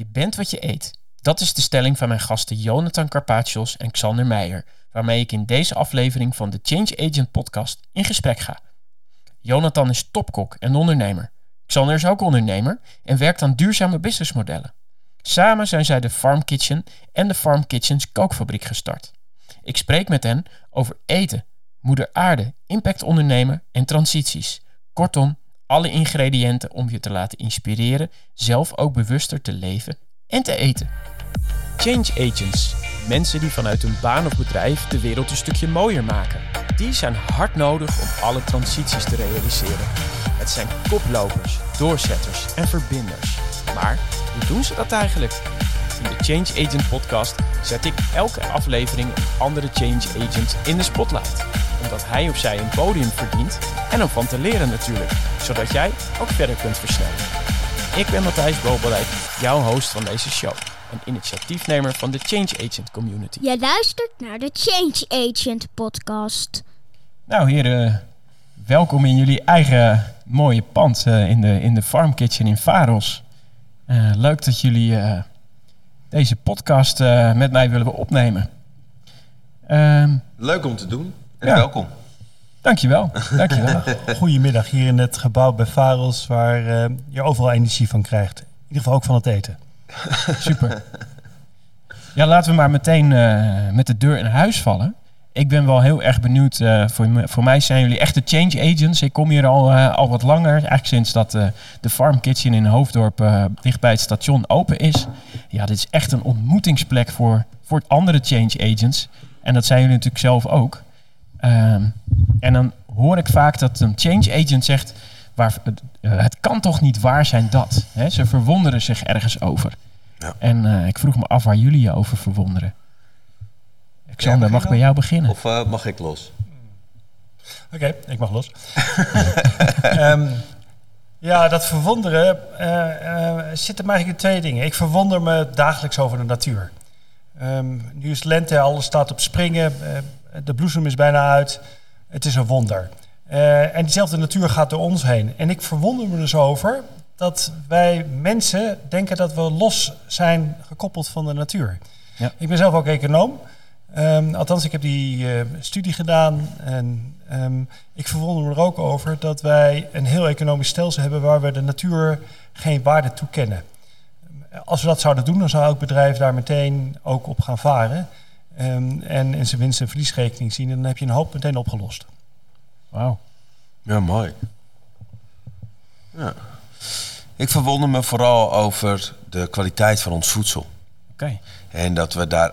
Je bent wat je eet. Dat is de stelling van mijn gasten Jonathan Carpaccios en Xander Meijer, waarmee ik in deze aflevering van de Change Agent podcast in gesprek ga. Jonathan is topkok en ondernemer. Xander is ook ondernemer en werkt aan duurzame businessmodellen. Samen zijn zij de Farm Kitchen en de Farm Kitchens kookfabriek gestart. Ik spreek met hen over eten, moeder aarde, impact ondernemen en transities. Kortom, alle ingrediënten om je te laten inspireren zelf ook bewuster te leven en te eten. Change agents, mensen die vanuit hun baan of bedrijf de wereld een stukje mooier maken. Die zijn hard nodig om alle transities te realiseren. Het zijn koplopers, doorzetters en verbinders. Maar hoe doen ze dat eigenlijk? In de Change Agent podcast zet ik elke aflevering een andere change agent in de spotlight. Hij of zij een podium verdient en om van te leren natuurlijk. Zodat jij ook verder kunt versnellen. Ik ben Matthijs Bobelijk, jouw host van deze show. En initiatiefnemer van de Change Agent Community. Je luistert naar de Change Agent podcast. Nou heren, welkom in jullie eigen mooie pand eh, in, de, in de Farm Kitchen in Varos. Eh, leuk dat jullie eh, deze podcast eh, met mij willen opnemen. Ehm, Leuk om te doen. En Ja. welkom. Dankjewel, dankjewel. Goedemiddag hier in het gebouw bij Faros, waar eh, je overal energie van krijgt. In ieder geval ook van het eten. Super. Ja, laten we maar meteen eh, met de deur in huis vallen. Ik ben wel heel erg benieuwd. eh, voor, voor mij zijn jullie echte change agents. Ik kom hier al, al wat langer. Eigenlijk sinds dat de Farm Kitchen in Hoofddorp uh, dicht bij het station open is. Ja, dit is echt een ontmoetingsplek voor, voor andere change agents. En dat zijn jullie natuurlijk zelf ook. Ehm, en dan hoor ik vaak dat een change agent zegt... Waar, eh, het kan toch niet waar zijn dat? Hè? Ze verwonderen zich ergens over. Ja. En eh, ik vroeg me af waar jullie je over verwonderen. Xander, mag dan? bij jou beginnen? Of eh, mag ik los? Oké, ik mag los. Ehm, ja, dat verwonderen eh, eh, zit er maar eigenlijk in twee dingen. Ik verwonder me dagelijks over de natuur. Ehm, nu is lente, alles staat op springen, eh, de bloesem is bijna uit. Het is een wonder. Eh, en diezelfde natuur gaat door ons heen. En ik verwonder me dus over dat wij mensen denken dat we los zijn gekoppeld van de natuur. Ja. Ik ben zelf ook econoom. Ehm, althans, ik heb die eh, studie gedaan. En ehm, ik verwonder me er ook over dat wij een heel economisch stelsel hebben waar we de natuur geen waarde toekennen. Als we dat zouden doen, dan zou elk bedrijf daar meteen ook op gaan varen. Ehm, en in zijn winst- en verliesrekening zien. En dan heb je een hoop meteen opgelost. Wauw. Ja, mooi. Ja. Ik verwonder me vooral over de kwaliteit van ons voedsel. Oké. En dat we daar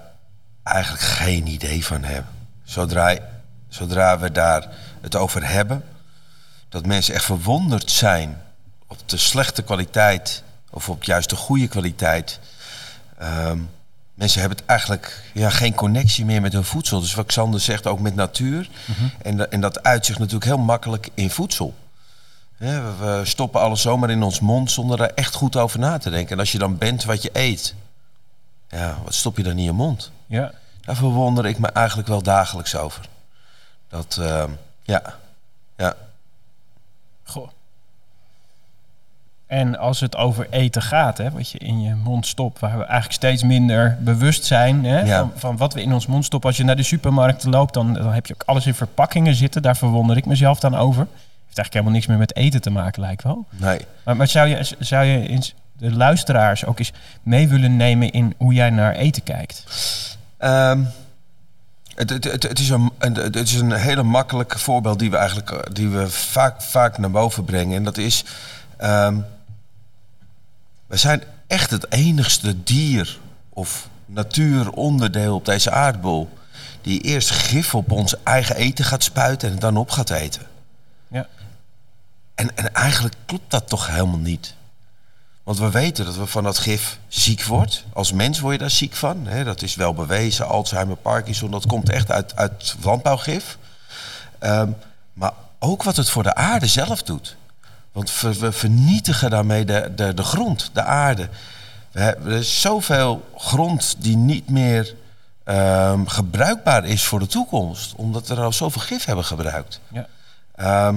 eigenlijk geen idee van hebben. Zodra, zodra we daar het over hebben, dat mensen echt verwonderd zijn op de slechte kwaliteit of op juist de goede kwaliteit. Ehm, mensen hebben het eigenlijk ja, geen connectie meer met hun voedsel. Dus wat Xander zegt, ook met natuur. en, da- en dat uitzicht natuurlijk heel makkelijk in voedsel. We, we stoppen alles zomaar in ons mond zonder er echt goed over na te denken. En als je dan bent wat je eet, ja, wat stop je dan in je mond? Ja. Daar verwonder ik me eigenlijk wel dagelijks over. Dat, ehm, ja, ja. Goh. En als het over eten gaat, hè, wat je in je mond stopt, waar we eigenlijk steeds minder bewust zijn hè, Ja. van, van wat we in ons mond stoppen. Als je naar de supermarkt loopt, dan, dan heb je ook alles in verpakkingen zitten. Daar verwonder ik mezelf dan over. Heeft eigenlijk helemaal niks meer met eten te maken, lijkt wel. Nee. Maar, maar zou je, zou je eens de luisteraars ook eens mee willen nemen in hoe jij naar eten kijkt? Ehm, het, het, het, het is een, het is een hele makkelijke voorbeeld die we eigenlijk eh, die we vaak, vaak naar boven brengen. En dat is, ehm, we zijn echt het enigste dier of natuuronderdeel op deze aardbol die eerst gif op ons eigen eten gaat spuiten en het dan op gaat eten. Ja. En, en eigenlijk klopt dat toch helemaal niet. Want we weten dat we van dat gif ziek wordt. Als mens word je daar ziek van. Hè? Dat is wel bewezen. Alzheimer, Parkinson, dat komt echt uit, uit landbouwgif. Ehm, maar ook wat het voor de aarde zelf doet. Want we, vernietigen daarmee de, de, de grond, de aarde. We hebben, er is zoveel grond die niet meer ehm, gebruikbaar is voor de toekomst. Omdat we er al zoveel gif hebben gebruikt. Ja. Ehm,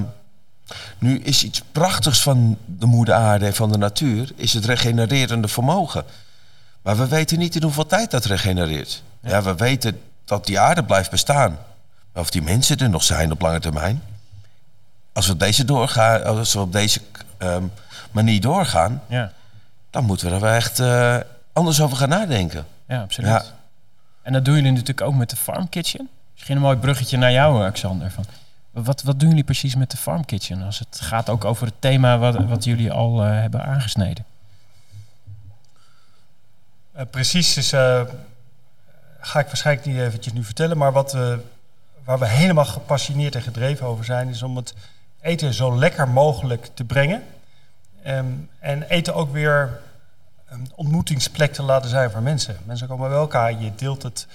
nu is iets prachtigs van de moeder aarde en van de natuur... is het regenererende vermogen. Maar we weten niet in hoeveel tijd dat regenereert. Ja, we weten dat die aarde blijft bestaan. Maar of die mensen er nog zijn op lange termijn. Als we op deze, doorgaan, als we op deze ehm, manier doorgaan, Ja, dan moeten we er wel echt eh, anders over gaan nadenken. ja absoluut. Ja. En dat doen jullie natuurlijk ook met de Farm Kitchen. Misschien een mooi bruggetje naar jou, eh, Xander. Van, wat, wat doen jullie precies met de Farm Kitchen? Als het gaat ook over het thema wat, wat jullie al eh, hebben aangesneden. Eh, precies is, eh, ga ik waarschijnlijk niet eventjes nu vertellen, maar wat we, waar we helemaal gepassioneerd en gedreven over zijn, is om het eten zo lekker mogelijk te brengen. Ehm, en eten ook weer een ontmoetingsplek te laten zijn voor mensen. Mensen komen bij elkaar, je deelt het.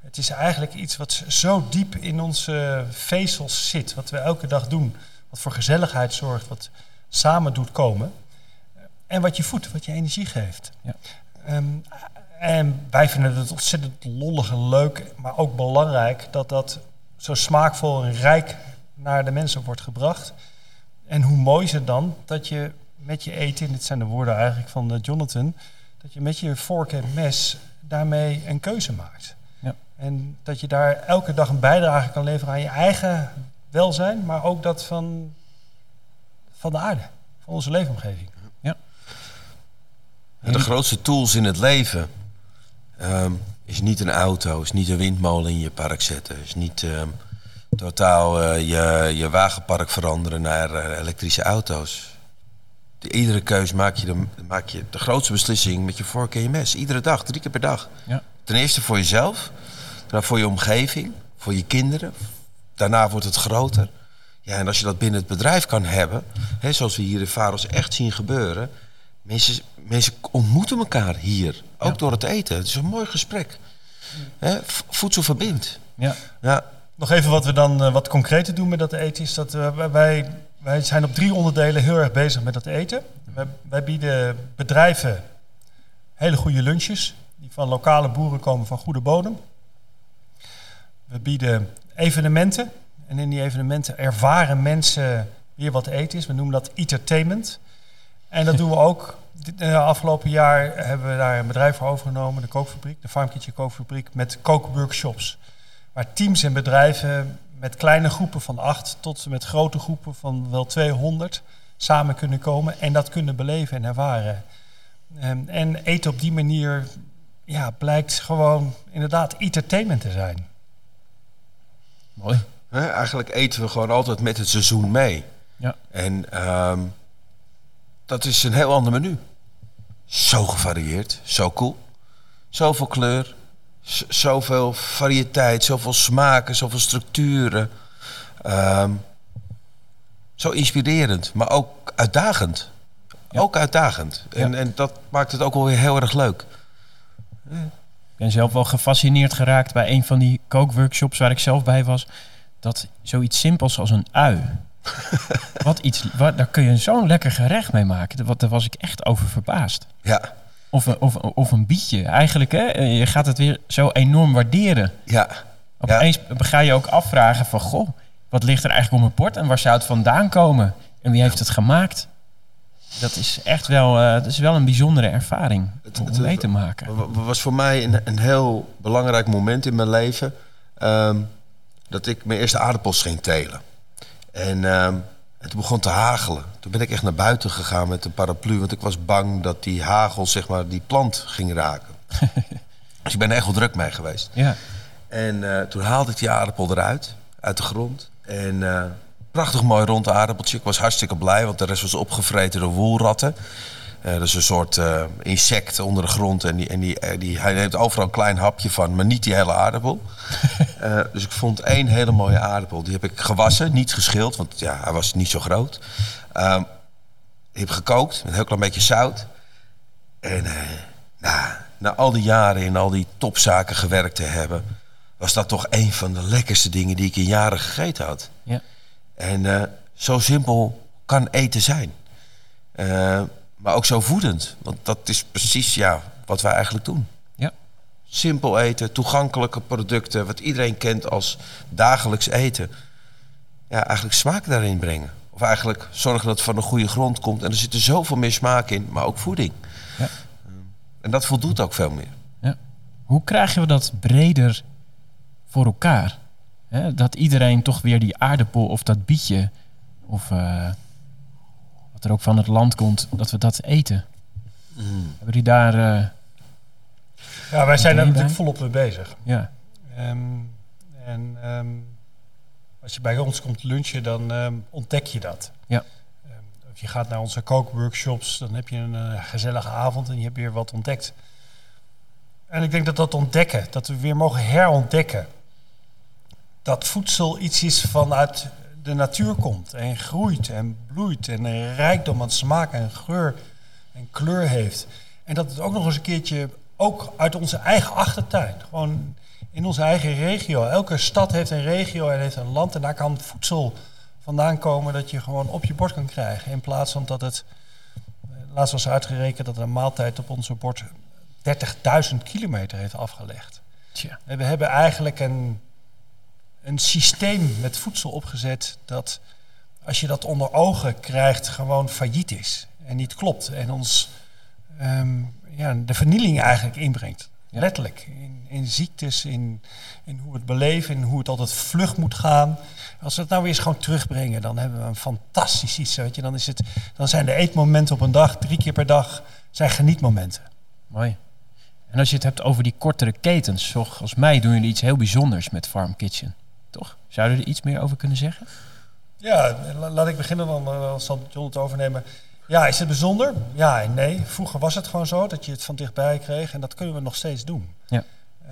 Het is eigenlijk iets wat zo diep in onze vezels zit, wat we elke dag doen. Wat voor gezelligheid zorgt, wat samen doet komen. En wat je voedt, wat je energie geeft. Ja. Ehm, en wij vinden het ontzettend lollig en leuk, maar ook belangrijk dat dat zo smaakvol en rijk naar de mensen wordt gebracht. En hoe mooi is het dan dat je met je eten, dit zijn de woorden eigenlijk van eh, Jonathan, dat je met je vork en mes daarmee een keuze maakt. Ja. En dat je daar elke dag een bijdrage kan leveren aan je eigen welzijn, maar ook dat van, van de aarde, van onze leefomgeving. En de grootste tools in het leven ehm, is niet een auto, is niet een windmolen in je park zetten, is niet ehm, totaal eh, je, je wagenpark veranderen naar eh, elektrische auto's. De, iedere keus maak je, de, maak je de grootste beslissing met je vork en je mes. Iedere dag, drie keer per dag. Ja. Ten eerste voor jezelf, daarna voor je omgeving, voor je kinderen. Daarna wordt het groter. Ja, en als je dat binnen het bedrijf kan hebben, hè, zoals we hier in Faros echt zien gebeuren. Mensen, mensen ontmoeten elkaar hier, ook Ja. door het eten. Het is een mooi gesprek. Hè, voedsel verbindt. Ja, Ja, Nog even wat we dan eh, wat concreter doen met dat eten is dat eh, wij, wij zijn op drie onderdelen heel erg bezig met dat eten. Wij, wij bieden bedrijven hele goede lunches die van lokale boeren komen van goede bodem. We bieden evenementen en in die evenementen ervaren mensen weer wat eten is. We noemen dat entertainment. En dat doen we ook. Eh, afgelopen jaar hebben we daar een bedrijf voor overgenomen, de kookfabriek, de Farm Kitchen kookfabriek, met kookworkshops. Waar teams en bedrijven met kleine groepen van acht tot met grote groepen van wel 200 samen kunnen komen en dat kunnen beleven en ervaren. En, en eten op die manier ja, blijkt gewoon inderdaad entertainment te zijn. mooi. hè, eigenlijk eten we gewoon altijd met het seizoen mee. Ja. En ehm, dat is een heel ander menu. Zo gevarieerd, zo cool. Zoveel kleur, zoveel variëteit, zoveel smaken, zoveel structuren. Ehm, zo inspirerend, maar ook uitdagend. Ja. Ook uitdagend. Ja. en dat maakt het ook wel weer heel erg leuk. Ik ben zelf wel gefascineerd geraakt bij een van die kookworkshops waar ik zelf bij was. Dat zoiets simpels als een ui. wat iets, wat, daar kun je zo'n lekker gerecht mee maken. Wat, daar was ik echt over verbaasd. Ja, Of, een- of, of een bietje. Eigenlijk, hè, je gaat het weer zo enorm waarderen. ja. Opeens ga je ook afvragen van... Goh, wat ligt er eigenlijk op mijn bord en waar zou het vandaan komen? En wie heeft het gemaakt? Dat is echt wel, eh, dat is wel een bijzondere ervaring Het- om het- mee te maken. wa- was voor mij een, een heel belangrijk moment in mijn leven. ehm, dat ik mijn eerste aardappels ging telen. En ehm, het begon te hagelen. Toen ben ik echt naar buiten gegaan met een paraplu. Want ik was bang dat die hagel zeg maar, die plant ging raken. dus ik ben er echt wel druk mee geweest. Ja, En eh, toen haalde ik die aardappel eruit, uit de grond. En eh, prachtig mooi rond aardappeltje. Ik was hartstikke blij, want de rest was opgevreten door woelratten. Eh, dat is een soort eh, insect onder de grond. En, die, en die, die, hij neemt overal een klein hapje van, maar niet die hele aardappel. Eh, dus ik vond één hele mooie aardappel. Die heb ik gewassen, niet geschild, want ja, hij was niet zo groot. Ehm, die heb ik gekookt met een heel klein beetje zout. En eh, nou, na al die jaren in al die topzaken gewerkt te hebben, was dat toch een van de lekkerste dingen die ik in jaren gegeten had. ja. En eh, zo simpel kan eten zijn. Maar ook zo voedend. Want dat is precies ja, wat wij eigenlijk doen. Ja. Simpel eten, toegankelijke producten, wat iedereen kent als dagelijks eten. Ja, eigenlijk smaak daarin brengen. Of eigenlijk zorgen dat het van een goede grond komt. En er zit er zoveel meer smaak in, maar ook voeding. Ja. En dat voldoet ook veel meer. Hoe krijgen we dat breder voor elkaar? Dat iedereen toch weer die aardappel of dat bietje of eh, wat er ook van het land komt, dat we dat eten. Hebben die daar, eh, Ja, wij zijn Ideeën natuurlijk volop mee bezig. ja, Ehm, en ehm, als je bij ons komt lunchen, dan ehm, ontdek je dat. Ja. Of je gaat naar onze kookworkshops, dan heb je een eh, gezellige avond en je hebt weer wat ontdekt. En ik denk dat dat ontdekken, dat we weer mogen herontdekken. Dat voedsel iets is vanuit de natuur komt en groeit en bloeit en een rijkdom aan smaak en geur en kleur heeft. En dat het ook nog eens een keertje ook uit onze eigen achtertuin, gewoon in onze eigen regio. Elke stad heeft een regio en heeft een land en daar kan voedsel vandaan komen dat je gewoon op je bord kan krijgen. In plaats van dat het, eh, laatst was uitgerekend dat een maaltijd op onze bord 30.000 kilometer heeft afgelegd. tja, En We hebben eigenlijk een, een systeem met voedsel opgezet dat als je dat onder ogen krijgt gewoon failliet is en niet klopt en ons ehm, ja, de vernieling eigenlijk inbrengt. Ja. Letterlijk. In, in ziektes, in, in hoe het beleven, in hoe het altijd vlug moet gaan. Als we het nou weer eens gewoon terugbrengen, dan hebben we een fantastisch iets. Weet je. Dan, is het, dan zijn de eetmomenten op een dag, drie keer per dag, zijn genietmomenten. mooi. En als je het hebt over die kortere ketens, volgens mij doen jullie iets heel bijzonders met Farm Kitchen. Toch? Zouden we er iets meer over kunnen zeggen? Ja, la- laat ik beginnen, dan eh, zal John het overnemen. Ja, is het bijzonder? Ja en nee. Vroeger was het gewoon zo dat je het van dichtbij kreeg en dat kunnen we nog steeds doen. Ja.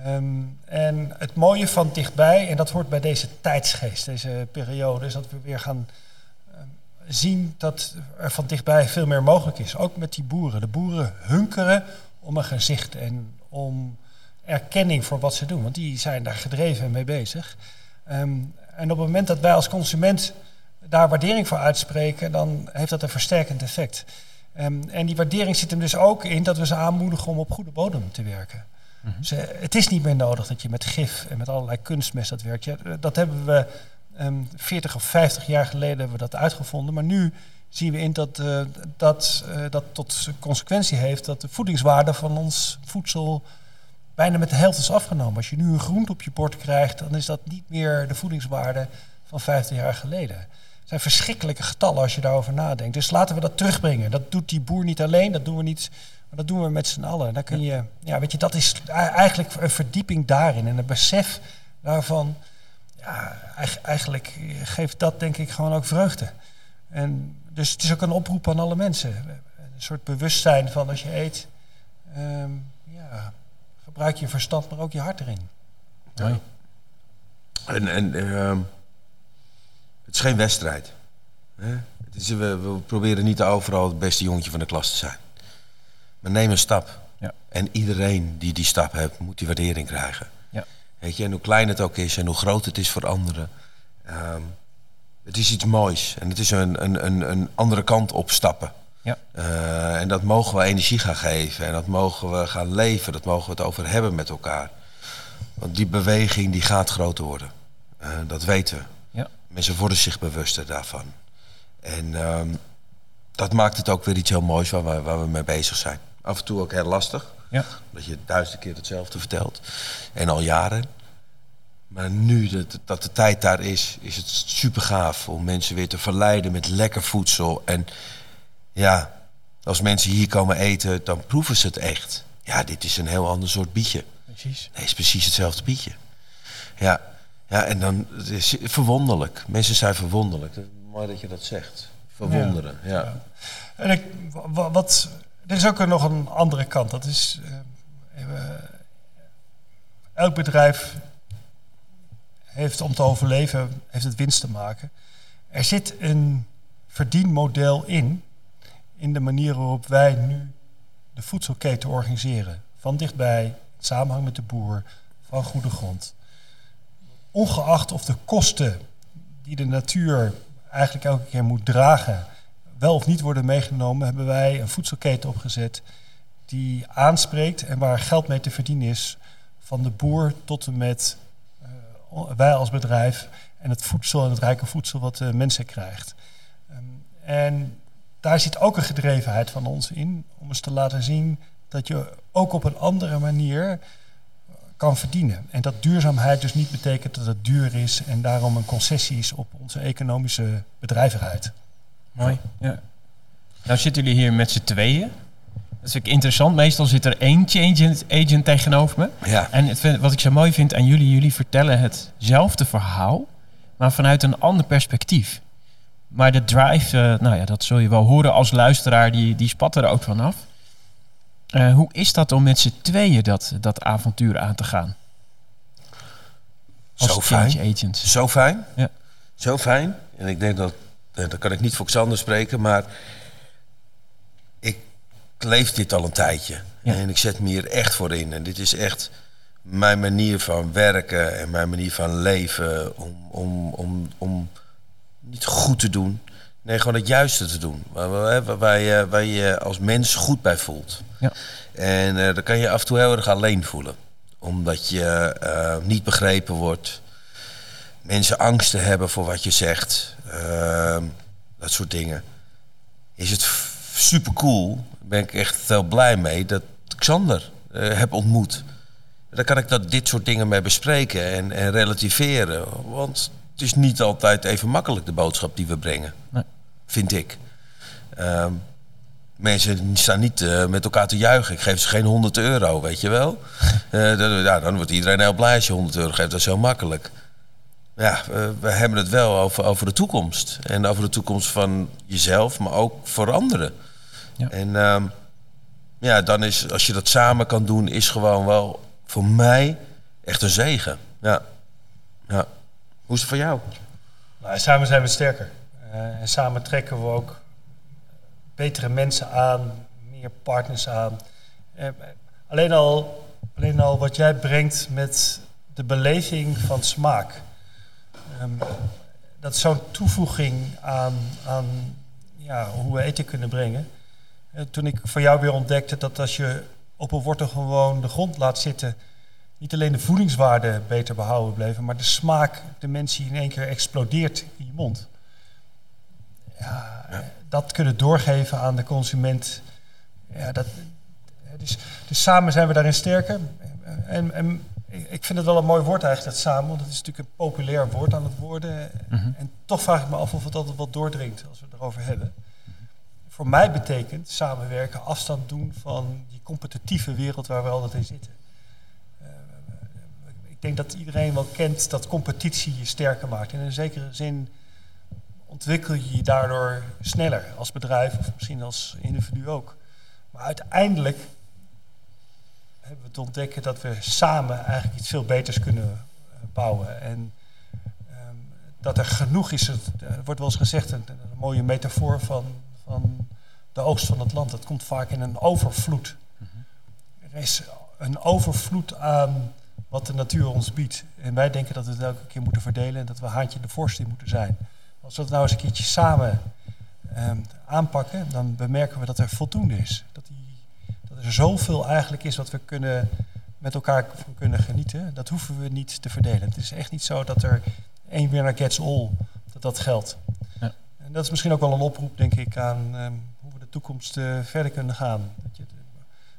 Ehm, en het mooie van dichtbij, en dat hoort bij deze tijdsgeest, deze periode, is dat we weer gaan ehm, zien dat er van dichtbij veel meer mogelijk is. Ook met die boeren. De boeren hunkeren om een gezicht en om erkenning voor wat ze doen, want die zijn daar gedreven en mee bezig. Ehm, en op het moment dat wij als consument daar waardering voor uitspreken, dan heeft dat een versterkend effect. Ehm, en die waardering zit hem dus ook in dat we ze aanmoedigen om op goede bodem te werken. Dus, eh, het is niet meer nodig dat je met gif en met allerlei kunstmest dat werkt. Ja, eh, dat hebben we ehm 40 of 50 jaar geleden hebben we dat uitgevonden. Maar nu zien we in dat eh, dat, eh, dat tot consequentie heeft dat de voedingswaarde van ons voedsel bijna met de helft is afgenomen. Als je nu een groente op je bord krijgt, dan is dat niet meer de voedingswaarde van 50 jaar geleden. Het zijn verschrikkelijke getallen als je daarover nadenkt. Dus laten we dat terugbrengen. Dat doet die boer niet alleen, dat doen we niet, maar dat doen we met z'n allen. Dan kun je, ja, weet je, dat is eigenlijk een verdieping daarin en een besef daarvan. Ja, eig- eigenlijk geeft dat denk ik gewoon ook vreugde. En dus het is ook een oproep aan alle mensen. Een soort bewustzijn van als je eet, ehm, ja, gebruik je verstand, maar ook je hart erin. Mooi. En, en ehm, het is geen wedstrijd. Hè? Het is, we, we proberen niet overal het beste jongetje van de klas te zijn. Maar neem een stap. Ja. En iedereen die die stap heeft, moet die waardering krijgen. Ja. Weet je, en hoe klein het ook is en hoe groot het is voor anderen. ehm, het is iets moois. En het is een, een, een, een andere kant op stappen. Ja. Eh, en dat mogen we energie gaan geven. En dat mogen we gaan leven. Dat mogen we het over hebben met elkaar. Want die beweging die gaat groter worden. Eh, dat weten we. Ja. Mensen worden zich bewuster daarvan. En ehm, dat maakt het ook weer iets heel moois waar we, waar we mee bezig zijn. Af en toe ook heel lastig. Ja. Dat je duizend keer hetzelfde vertelt. En al jaren. Maar nu dat, dat de tijd daar is, is het super gaaf om mensen weer te verleiden met lekker voedsel. En ja, als mensen hier komen eten, dan proeven ze het echt. Ja, dit is een heel ander soort bietje. Precies. Nee, het is precies hetzelfde bietje. Ja, ja en dan het is verwonderlijk. Mensen zijn verwonderlijk. Mooi dat je dat zegt. Verwonderen, ja. En ik, wa- wat, er is ook nog een andere kant. Dat is, eh, eh, elk bedrijf heeft om te overleven, heeft het winst te maken. Er zit een verdienmodel in, in de manier waarop wij nu de voedselketen organiseren. Van dichtbij, samenhang met de boer, van goede grond. Ongeacht of de kosten die de natuur eigenlijk elke keer moet dragen, wel of niet worden meegenomen, hebben wij een voedselketen opgezet die aanspreekt en waar geld mee te verdienen is van de boer tot en met eh, wij als bedrijf en het voedsel en het rijke voedsel wat de mensen krijgt. Ehm, en daar zit ook een gedrevenheid van ons in om eens te laten zien dat je ook op een andere manier kan verdienen. En dat duurzaamheid dus niet betekent dat het duur is en daarom een concessie is op onze economische bedrijvigheid. Mooi. Ja. Nou zitten jullie hier met z'n tweeën. Dat is ook interessant. Meestal zit er één change agent tegenover me. Ja. En het, vind- wat ik zo mooi vind aan jullie, jullie vertellen hetzelfde verhaal, maar vanuit een ander perspectief. Maar de drive, eh, nou ja, dat zul je wel horen als luisteraar, die, die spat er ook vanaf. Eh hoe is dat om met z'n tweeën dat, dat avontuur aan te gaan? Als Zo fijn. agent. Zo fijn. Ja. Zo fijn. En ik denk dat, eh, dan kan ik niet voor Xander spreken, maar ik leef dit al een tijdje. Ja. En ik zet me hier echt voor in. En dit is echt mijn manier van werken en mijn manier van leven om, om, om, om niet goed te doen. Nee, gewoon het juiste te doen. Waar, waar, je, waar je als mens goed bij voelt. Ja. En eh, dan kan je af en toe heel erg alleen voelen. Omdat je eh, niet begrepen wordt. Mensen angsten hebben voor wat je zegt. Ehm, dat soort dingen. Is het super cool. Daar ben ik echt heel blij mee dat ik Xander eh, heb ontmoet. Dan kan ik dat dit soort dingen mee bespreken en, en relativeren. Want het is niet altijd even makkelijk de boodschap die we brengen. Nee. Vind ik. Ehm, mensen staan niet eh, met elkaar te juichen. Ik geef ze geen 100 euro, weet je wel. Eh, dan, ja, dan wordt iedereen heel blij als je 100 euro geeft. Dat is zo makkelijk. Ja, we hebben het wel over, over de toekomst. En over de toekomst van jezelf, maar ook voor anderen. Ja. En ehm, ja, dan is, als je dat samen kan doen, is gewoon wel voor mij echt een zegen. Ja. ja. Hoe is het voor jou? Nou, samen zijn we sterker. Eh, en samen trekken we ook betere mensen aan, meer partners aan. Eh, alleen, al, alleen al wat jij brengt met de beleving van smaak. Ehm, dat is zo'n toevoeging aan, aan ja, hoe we eten kunnen brengen. Eh, toen ik voor jou weer ontdekte dat als je op een wortel gewoon de grond laat zitten, niet alleen de voedingswaarde beter behouden bleven, maar de smaak, de mensen in één keer explodeert in je mond. Ja, eh, Dat kunnen doorgeven aan de consument. Ja, dat, eh, dus, dus samen zijn we daarin sterker. En, en ik vind het wel een mooi woord eigenlijk, dat samen. Want het is natuurlijk een populair woord aan het worden. Mhm. En toch vraag ik me af of het altijd wat doordringt als we het erover hebben. Voor mij betekent samenwerken afstand doen van die competitieve wereld waar we altijd in zitten. Eh, ik denk dat iedereen wel kent dat competitie je sterker maakt. In een zekere zin ontwikkel je je daardoor sneller als bedrijf of misschien als individu ook. Maar uiteindelijk hebben we te ontdekken dat we samen eigenlijk iets veel beters kunnen eh, bouwen. En ehm, dat er genoeg is. Het, er wordt wel eens gezegd, een, een mooie metafoor van, van de oogst van het land. Dat komt vaak in een overvloed. Er is een overvloed aan wat de natuur ons biedt. En wij denken dat we het elke keer moeten verdelen en dat we haantje de voorste moeten zijn. Als we het nou eens een keertje samen ehm, aanpakken, dan bemerken we dat er voldoende is. Dat, die, dat er zoveel eigenlijk is wat we kunnen, met elkaar van kunnen genieten. Dat hoeven we niet te verdelen. Het is echt niet zo dat er één winner gets all, dat dat geldt. Ja. En dat is misschien ook wel een oproep, denk ik, aan ehm, hoe we de toekomst eh, verder kunnen gaan. Dat je,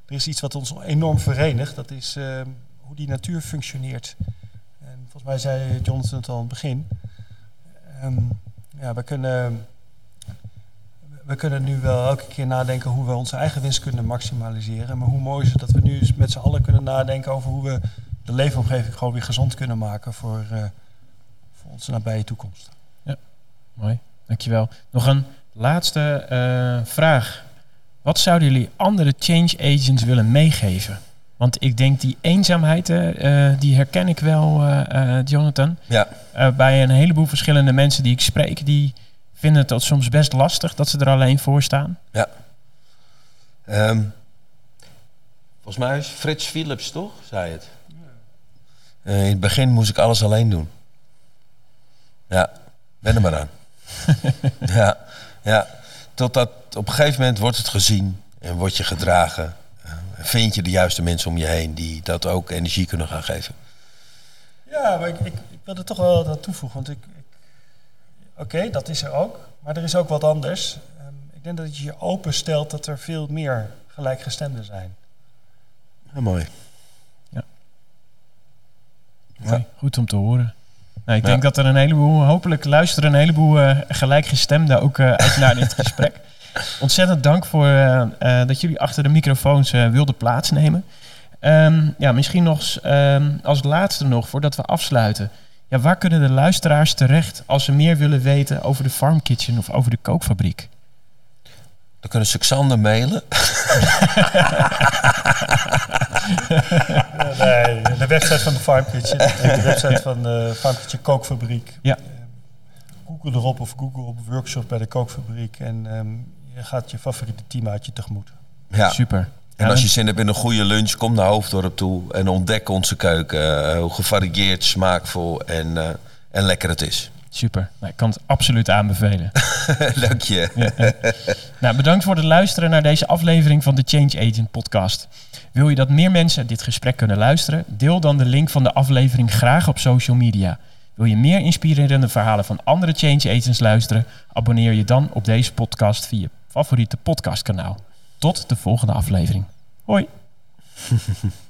er is iets wat ons enorm verenigt, dat is ehm, hoe die natuur functioneert. En volgens mij zei Jonathan het al aan het begin. Ja, we kunnen, we kunnen nu wel elke keer nadenken hoe we onze eigen winst kunnen maximaliseren. Maar hoe mooi is het dat we nu met z'n allen kunnen nadenken over hoe we de leefomgeving gewoon weer gezond kunnen maken voor, eh, voor onze nabije toekomst. Mooi, dankjewel. Nog een laatste eh, vraag. Wat zouden jullie andere change agents willen meegeven? Want ik denk die eenzaamheid, eh, eh, die herken ik wel, eh, Jonathan. Ja. Bij een heleboel verschillende mensen die ik spreek, die vinden het dat soms best lastig dat ze er alleen voor staan. Ehm, volgens mij is Frits Philips, toch? Zei het. In het begin moest ik alles alleen doen. Ja, ben er maar aan. ja, ja. Totdat op een gegeven moment wordt het gezien en word je gedragen. Vind je de juiste mensen om je heen die dat ook energie kunnen gaan geven. Ja, maar ik, ik, ik wil er toch wel wat aan toevoegen. Want ik, ik oké, dat is er ook. Maar er is ook wat anders. Ehm, ik denk dat je je openstelt dat er veel meer gelijkgestemden zijn. Ja, mooi. Mooi. Goed om te horen. Nou, ik Ja. denk dat er een heleboel, hopelijk luisteren een heleboel eh, gelijkgestemden ook eh, uit naar dit gesprek. Ontzettend dank voor eh, eh, dat jullie achter de microfoons eh, wilden plaatsnemen. Ehm, ja, misschien nog ehm, als laatste nog, voordat we afsluiten. Ja, waar kunnen de luisteraars terecht als ze meer willen weten over de Farm Kitchen of over de kookfabriek? Dan kunnen ze Xander mailen. Nee, de website van de Farm Kitchen. De website van de Farm Kitchen Kookfabriek. Ja. Eh, Google erop of Google op workshop bij de kookfabriek. En ehm, je gaat je favoriete teamaatje tegemoet. Ja. Super. En als je zin hebt in een goede lunch, kom naar Hoofddorp toe en ontdek onze keuken. eh, hoe gevarieerd, smaakvol en, eh, en lekker het is. Super. Nou, ik kan het absoluut aanbevelen. Dank je. Nou, bedankt voor het luisteren naar deze aflevering van de Change Agent podcast. Wil je dat meer mensen dit gesprek kunnen luisteren? Deel dan de link van de aflevering graag op social media. Wil je meer inspirerende verhalen van andere Change Agents luisteren? Abonneer je dan op deze podcast via je favoriete podcastkanaal. Tot de volgende aflevering. Hoi!